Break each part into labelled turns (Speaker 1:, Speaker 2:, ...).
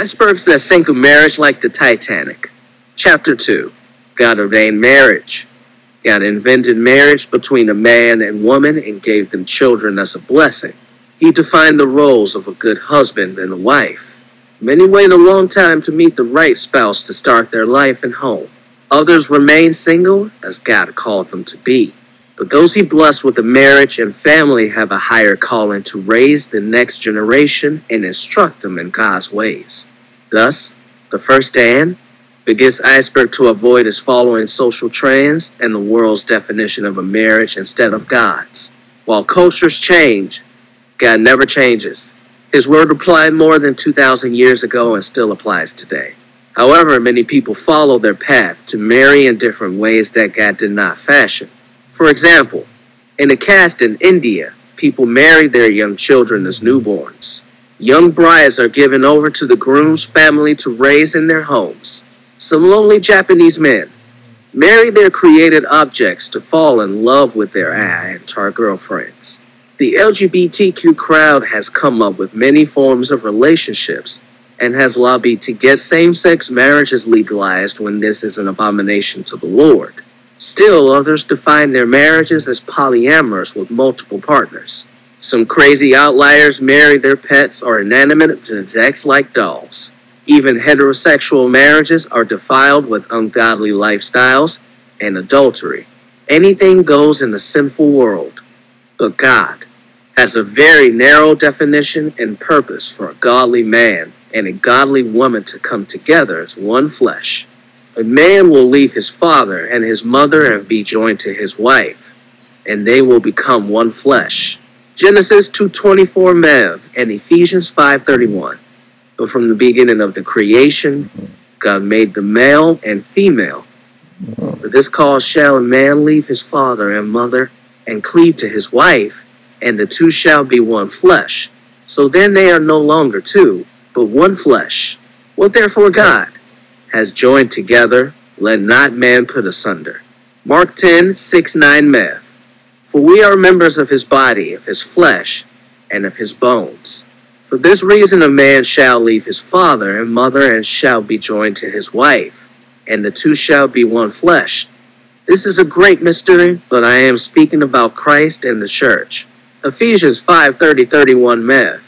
Speaker 1: Icebergs that sink a marriage like the Titanic. Chapter 2 God ordained marriage. God invented marriage between a man and woman and gave them children as a blessing. He defined the roles of a good husband and a wife. Many wait a long time to meet the right spouse to start their life and home. Others remain single as God called them to be. But those he blessed with a marriage and family have a higher calling to raise the next generation and instruct them in God's ways. Thus, the first Dan biggest iceberg to avoid is following social trends and the world's definition of a marriage instead of God's. While cultures change, God never changes. His word applied more than 2,000 years ago and still applies today. However, many people follow their path to marry in different ways that God did not fashion. For example, in a caste in India, people marry their young children as newborns. Young brides are given over to the groom's family to raise in their homes. Some lonely Japanese men marry their created objects to fall in love with their avatar girlfriends. The LGBTQ crowd has come up with many forms of relationships and has lobbied to get same sex marriages legalized when this is an abomination to the Lord. Still, others define their marriages as polyamorous with multiple partners. Some crazy outliers marry their pets or inanimate objects like dolls. Even heterosexual marriages are defiled with ungodly lifestyles and adultery. Anything goes in the sinful world. But God has a very narrow definition and purpose for a godly man and a godly woman to come together as one flesh. A man will leave his father and his mother and be joined to his wife, and they will become one flesh. Genesis 2:24 MEV and Ephesians 5:31. But from the beginning of the creation, God made the male and female. For this cause shall a man leave his father and mother and cleave to his wife, and the two shall be one flesh. So then they are no longer two, but one flesh. What therefore God? has joined together, let not man put asunder. Mark 10, 6, 9 MEV. For we are members of his body, of his flesh, and of his bones. For this reason a man shall leave his father and mother and shall be joined to his wife, and the two shall be one flesh. This is a great mystery, but I am speaking about Christ and the church. Ephesians 5 30 31 MEV.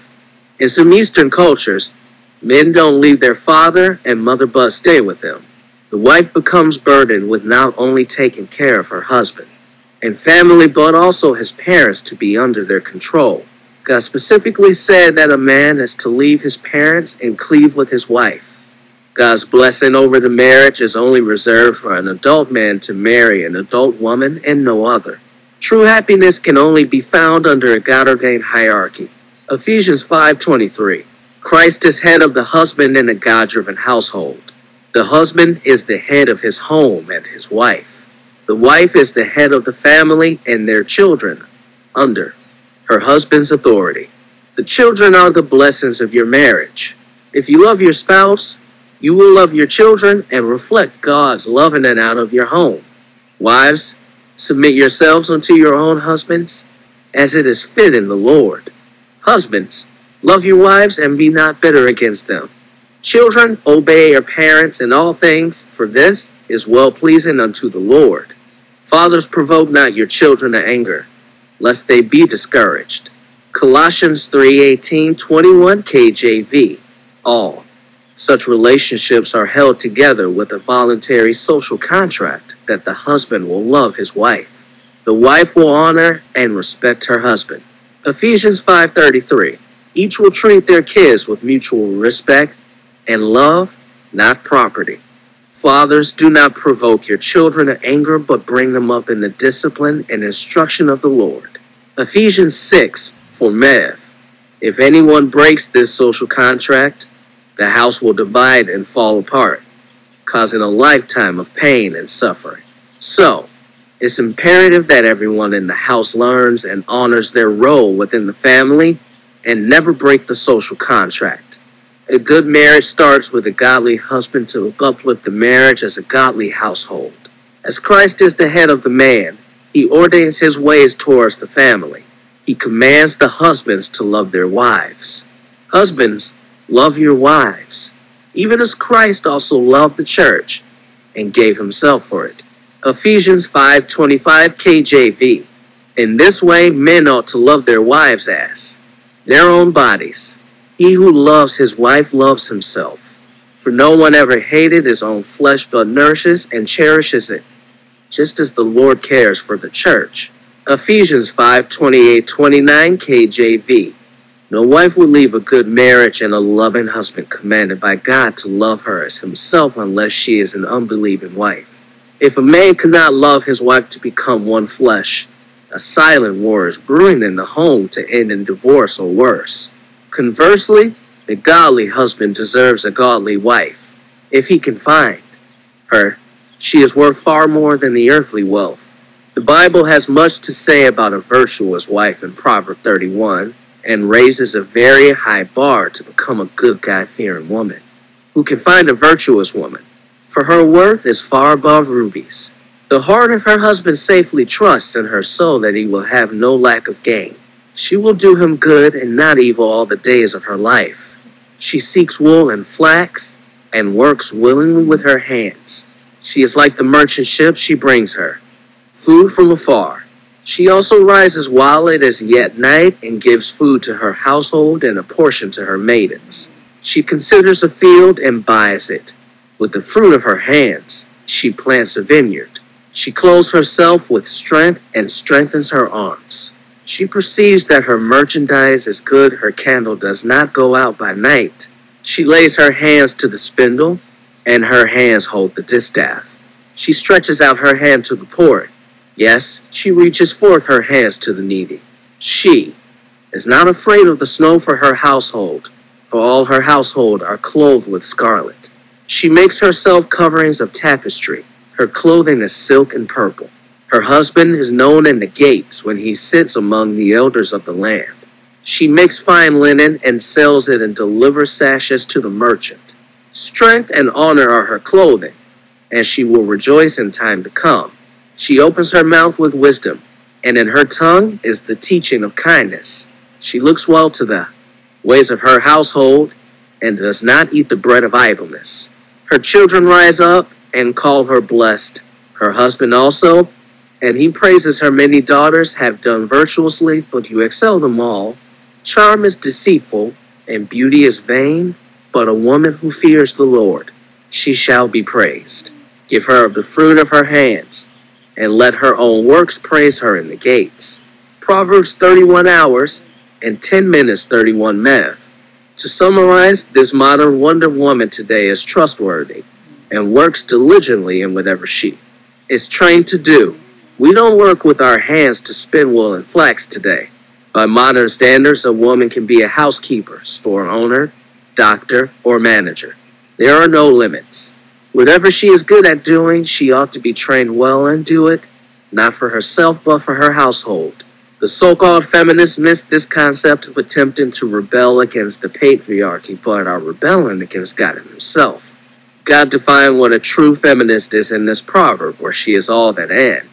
Speaker 1: In some Eastern cultures, Men don't leave their father and mother but stay with them. The wife becomes burdened with not only taking care of her husband and family but also his parents to be under their control. God specifically said that a man is to leave his parents and cleave with his wife. God's blessing over the marriage is only reserved for an adult man to marry an adult woman and no other. True happiness can only be found under a God-ordained hierarchy. Ephesians 5:23 Christ is head of the husband in a God driven household. The husband is the head of his home and his wife. The wife is the head of the family and their children under her husband's authority. The children are the blessings of your marriage. If you love your spouse, you will love your children and reflect God's love in and out of your home. Wives, submit yourselves unto your own husbands as it is fit in the Lord. Husbands, Love your wives and be not bitter against them. Children, obey your parents in all things, for this is well pleasing unto the Lord. Fathers, provoke not your children to anger, lest they be discouraged. Colossians 3:18, 21 KJV. All such relationships are held together with a voluntary social contract that the husband will love his wife. The wife will honor and respect her husband. Ephesians 5:33. Each will treat their kids with mutual respect and love, not property. Fathers, do not provoke your children to anger, but bring them up in the discipline and instruction of the Lord. Ephesians 6 for MEV. If anyone breaks this social contract, the house will divide and fall apart, causing a lifetime of pain and suffering. So, it's imperative that everyone in the house learns and honors their role within the family and never break the social contract. A good marriage starts with a godly husband to uplift the marriage as a godly household. As Christ is the head of the man, he ordains his ways towards the family. He commands the husbands to love their wives. Husbands, love your wives. even as Christ also loved the church and gave himself for it. Ephesians 5:25 KJV. In this way men ought to love their wives as their own bodies. He who loves his wife loves himself. For no one ever hated his own flesh but nourishes and cherishes it, just as the Lord cares for the church. Ephesians 5:28-29 KJV. No wife would leave a good marriage and a loving husband commanded by God to love her as himself unless she is an unbelieving wife. If a man cannot love his wife to become one flesh, a silent war is brewing in the home to end in divorce or worse. Conversely, the godly husband deserves a godly wife. If he can find her, she is worth far more than the earthly wealth. The Bible has much to say about a virtuous wife in Proverb 31 and raises a very high bar to become a good God fearing woman. Who can find a virtuous woman? for her worth is far above rubies. The heart of her husband safely trusts in her soul that he will have no lack of gain. She will do him good and not evil all the days of her life. She seeks wool and flax and works willingly with her hands. She is like the merchant ship she brings her, food from afar. She also rises while it is yet night and gives food to her household and a portion to her maidens. She considers a field and buys it. With the fruit of her hands, she plants a vineyard. She clothes herself with strength and strengthens her arms. She perceives that her merchandise is good, her candle does not go out by night. She lays her hands to the spindle, and her hands hold the distaff. She stretches out her hand to the poor. Yes, she reaches forth her hands to the needy. She is not afraid of the snow for her household, for all her household are clothed with scarlet. She makes herself coverings of tapestry. Her clothing is silk and purple. Her husband is known in the gates when he sits among the elders of the land. She makes fine linen and sells it and delivers sashes to the merchant. Strength and honor are her clothing, and she will rejoice in time to come. She opens her mouth with wisdom, and in her tongue is the teaching of kindness. She looks well to the ways of her household and does not eat the bread of idleness. Her children rise up and call her blessed. Her husband also, and he praises her many daughters have done virtuously, but you excel them all. Charm is deceitful, and beauty is vain, but a woman who fears the Lord, she shall be praised. Give her of the fruit of her hands, and let her own works praise her in the gates. Proverbs 31 hours and 10 minutes 31 minutes. To summarize, this modern Wonder Woman today is trustworthy and works diligently in whatever she is trained to do. We don't work with our hands to spin wool and flax today. By modern standards, a woman can be a housekeeper, store owner, doctor, or manager. There are no limits. Whatever she is good at doing, she ought to be trained well and do it, not for herself, but for her household. The so called feminists missed this concept of attempting to rebel against the patriarchy, but are rebelling against God Himself. God defined what a true feminist is in this proverb, where she is all that and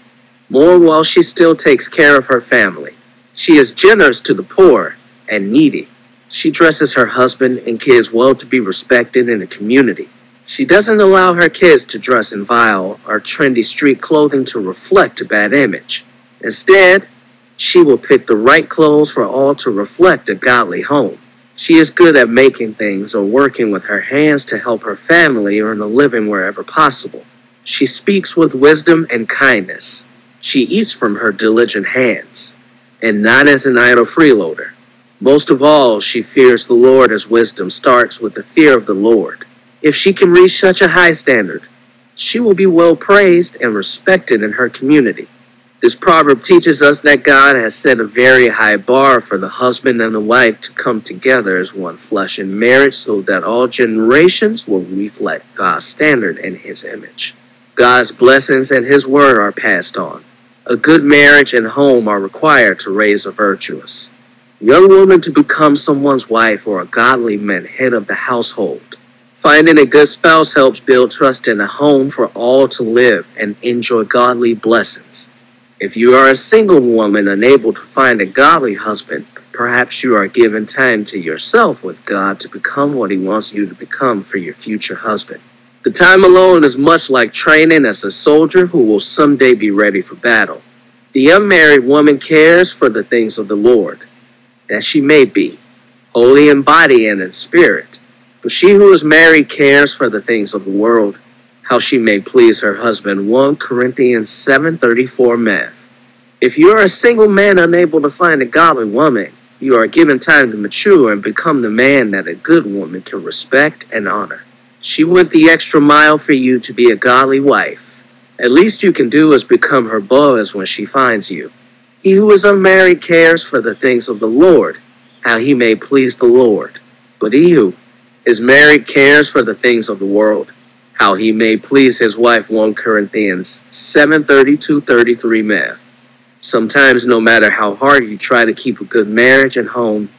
Speaker 1: more while she still takes care of her family. She is generous to the poor and needy. She dresses her husband and kids well to be respected in the community. She doesn't allow her kids to dress in vile or trendy street clothing to reflect a bad image. Instead, she will pick the right clothes for all to reflect a godly home. She is good at making things or working with her hands to help her family earn a living wherever possible. She speaks with wisdom and kindness. She eats from her diligent hands, and not as an idle freeloader. Most of all, she fears the Lord as wisdom starts with the fear of the Lord. If she can reach such a high standard, she will be well praised and respected in her community. This proverb teaches us that God has set a very high bar for the husband and the wife to come together as one flesh in marriage so that all generations will reflect God's standard and His image. God's blessings and His word are passed on. A good marriage and home are required to raise a virtuous young woman to become someone's wife or a godly man, head of the household. Finding a good spouse helps build trust in a home for all to live and enjoy godly blessings. If you are a single woman unable to find a godly husband, perhaps you are given time to yourself with God to become what He wants you to become for your future husband. The time alone is much like training as a soldier who will someday be ready for battle. The unmarried woman cares for the things of the Lord, that she may be holy in body and in spirit. But she who is married cares for the things of the world, how she may please her husband. 1 Corinthians 7:34 math. If you are a single man unable to find a godly woman, you are given time to mature and become the man that a good woman can respect and honor. She went the extra mile for you to be a godly wife. At least you can do is become her Boaz when she finds you. He who is unmarried cares for the things of the Lord, how he may please the Lord. But he who is married cares for the things of the world, how he may please his wife. 1 Corinthians 7:32 33 math. Sometimes, no matter how hard you try to keep a good marriage and home,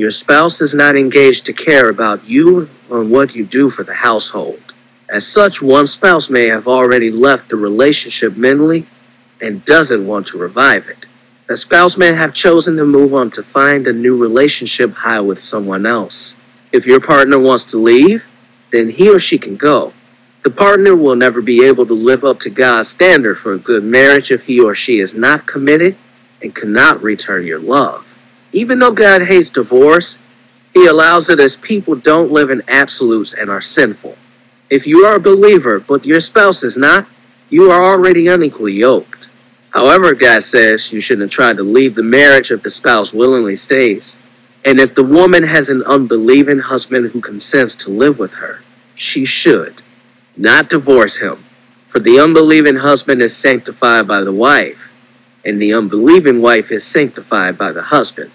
Speaker 1: your spouse is not engaged to care about you or what you do for the household. As such, one spouse may have already left the relationship mentally and doesn't want to revive it. The spouse may have chosen to move on to find a new relationship high with someone else. If your partner wants to leave, then he or she can go. The partner will never be able to live up to God's standard for a good marriage if he or she is not committed and cannot return your love. Even though God hates divorce, He allows it as people don't live in absolutes and are sinful. If you are a believer, but your spouse is not, you are already unequally yoked. However, God says you shouldn't try to leave the marriage if the spouse willingly stays. And if the woman has an unbelieving husband who consents to live with her, she should not divorce him. For the unbelieving husband is sanctified by the wife, and the unbelieving wife is sanctified by the husband.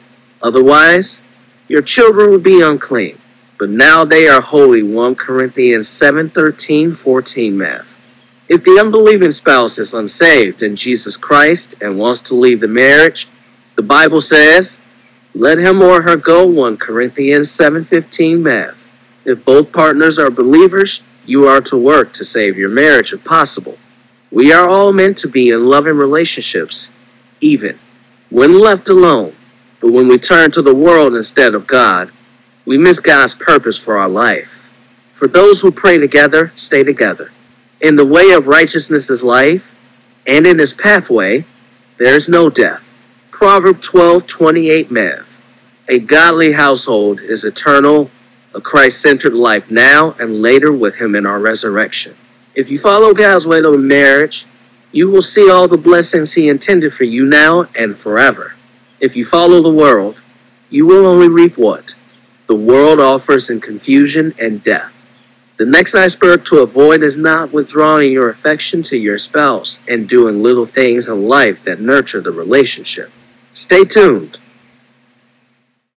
Speaker 1: Otherwise, your children will be unclean. But now they are holy. 1 Corinthians 7 13, 14 math. If the unbelieving spouse is unsaved in Jesus Christ and wants to leave the marriage, the Bible says, let him or her go. 1 Corinthians 7:15 math. If both partners are believers, you are to work to save your marriage if possible. We are all meant to be in loving relationships, even when left alone. But when we turn to the world instead of God, we miss God's purpose for our life. For those who pray together, stay together. In the way of righteousness is life, and in his pathway there is no death. Proverb 12:28 math. A godly household is eternal, a Christ-centered life now and later with him in our resurrection. If you follow God's way to marriage, you will see all the blessings he intended for you now and forever. If you follow the world, you will only reap what? The world offers in confusion and death. The next iceberg to avoid is not withdrawing your affection to your spouse and doing little things in life that nurture the relationship. Stay tuned.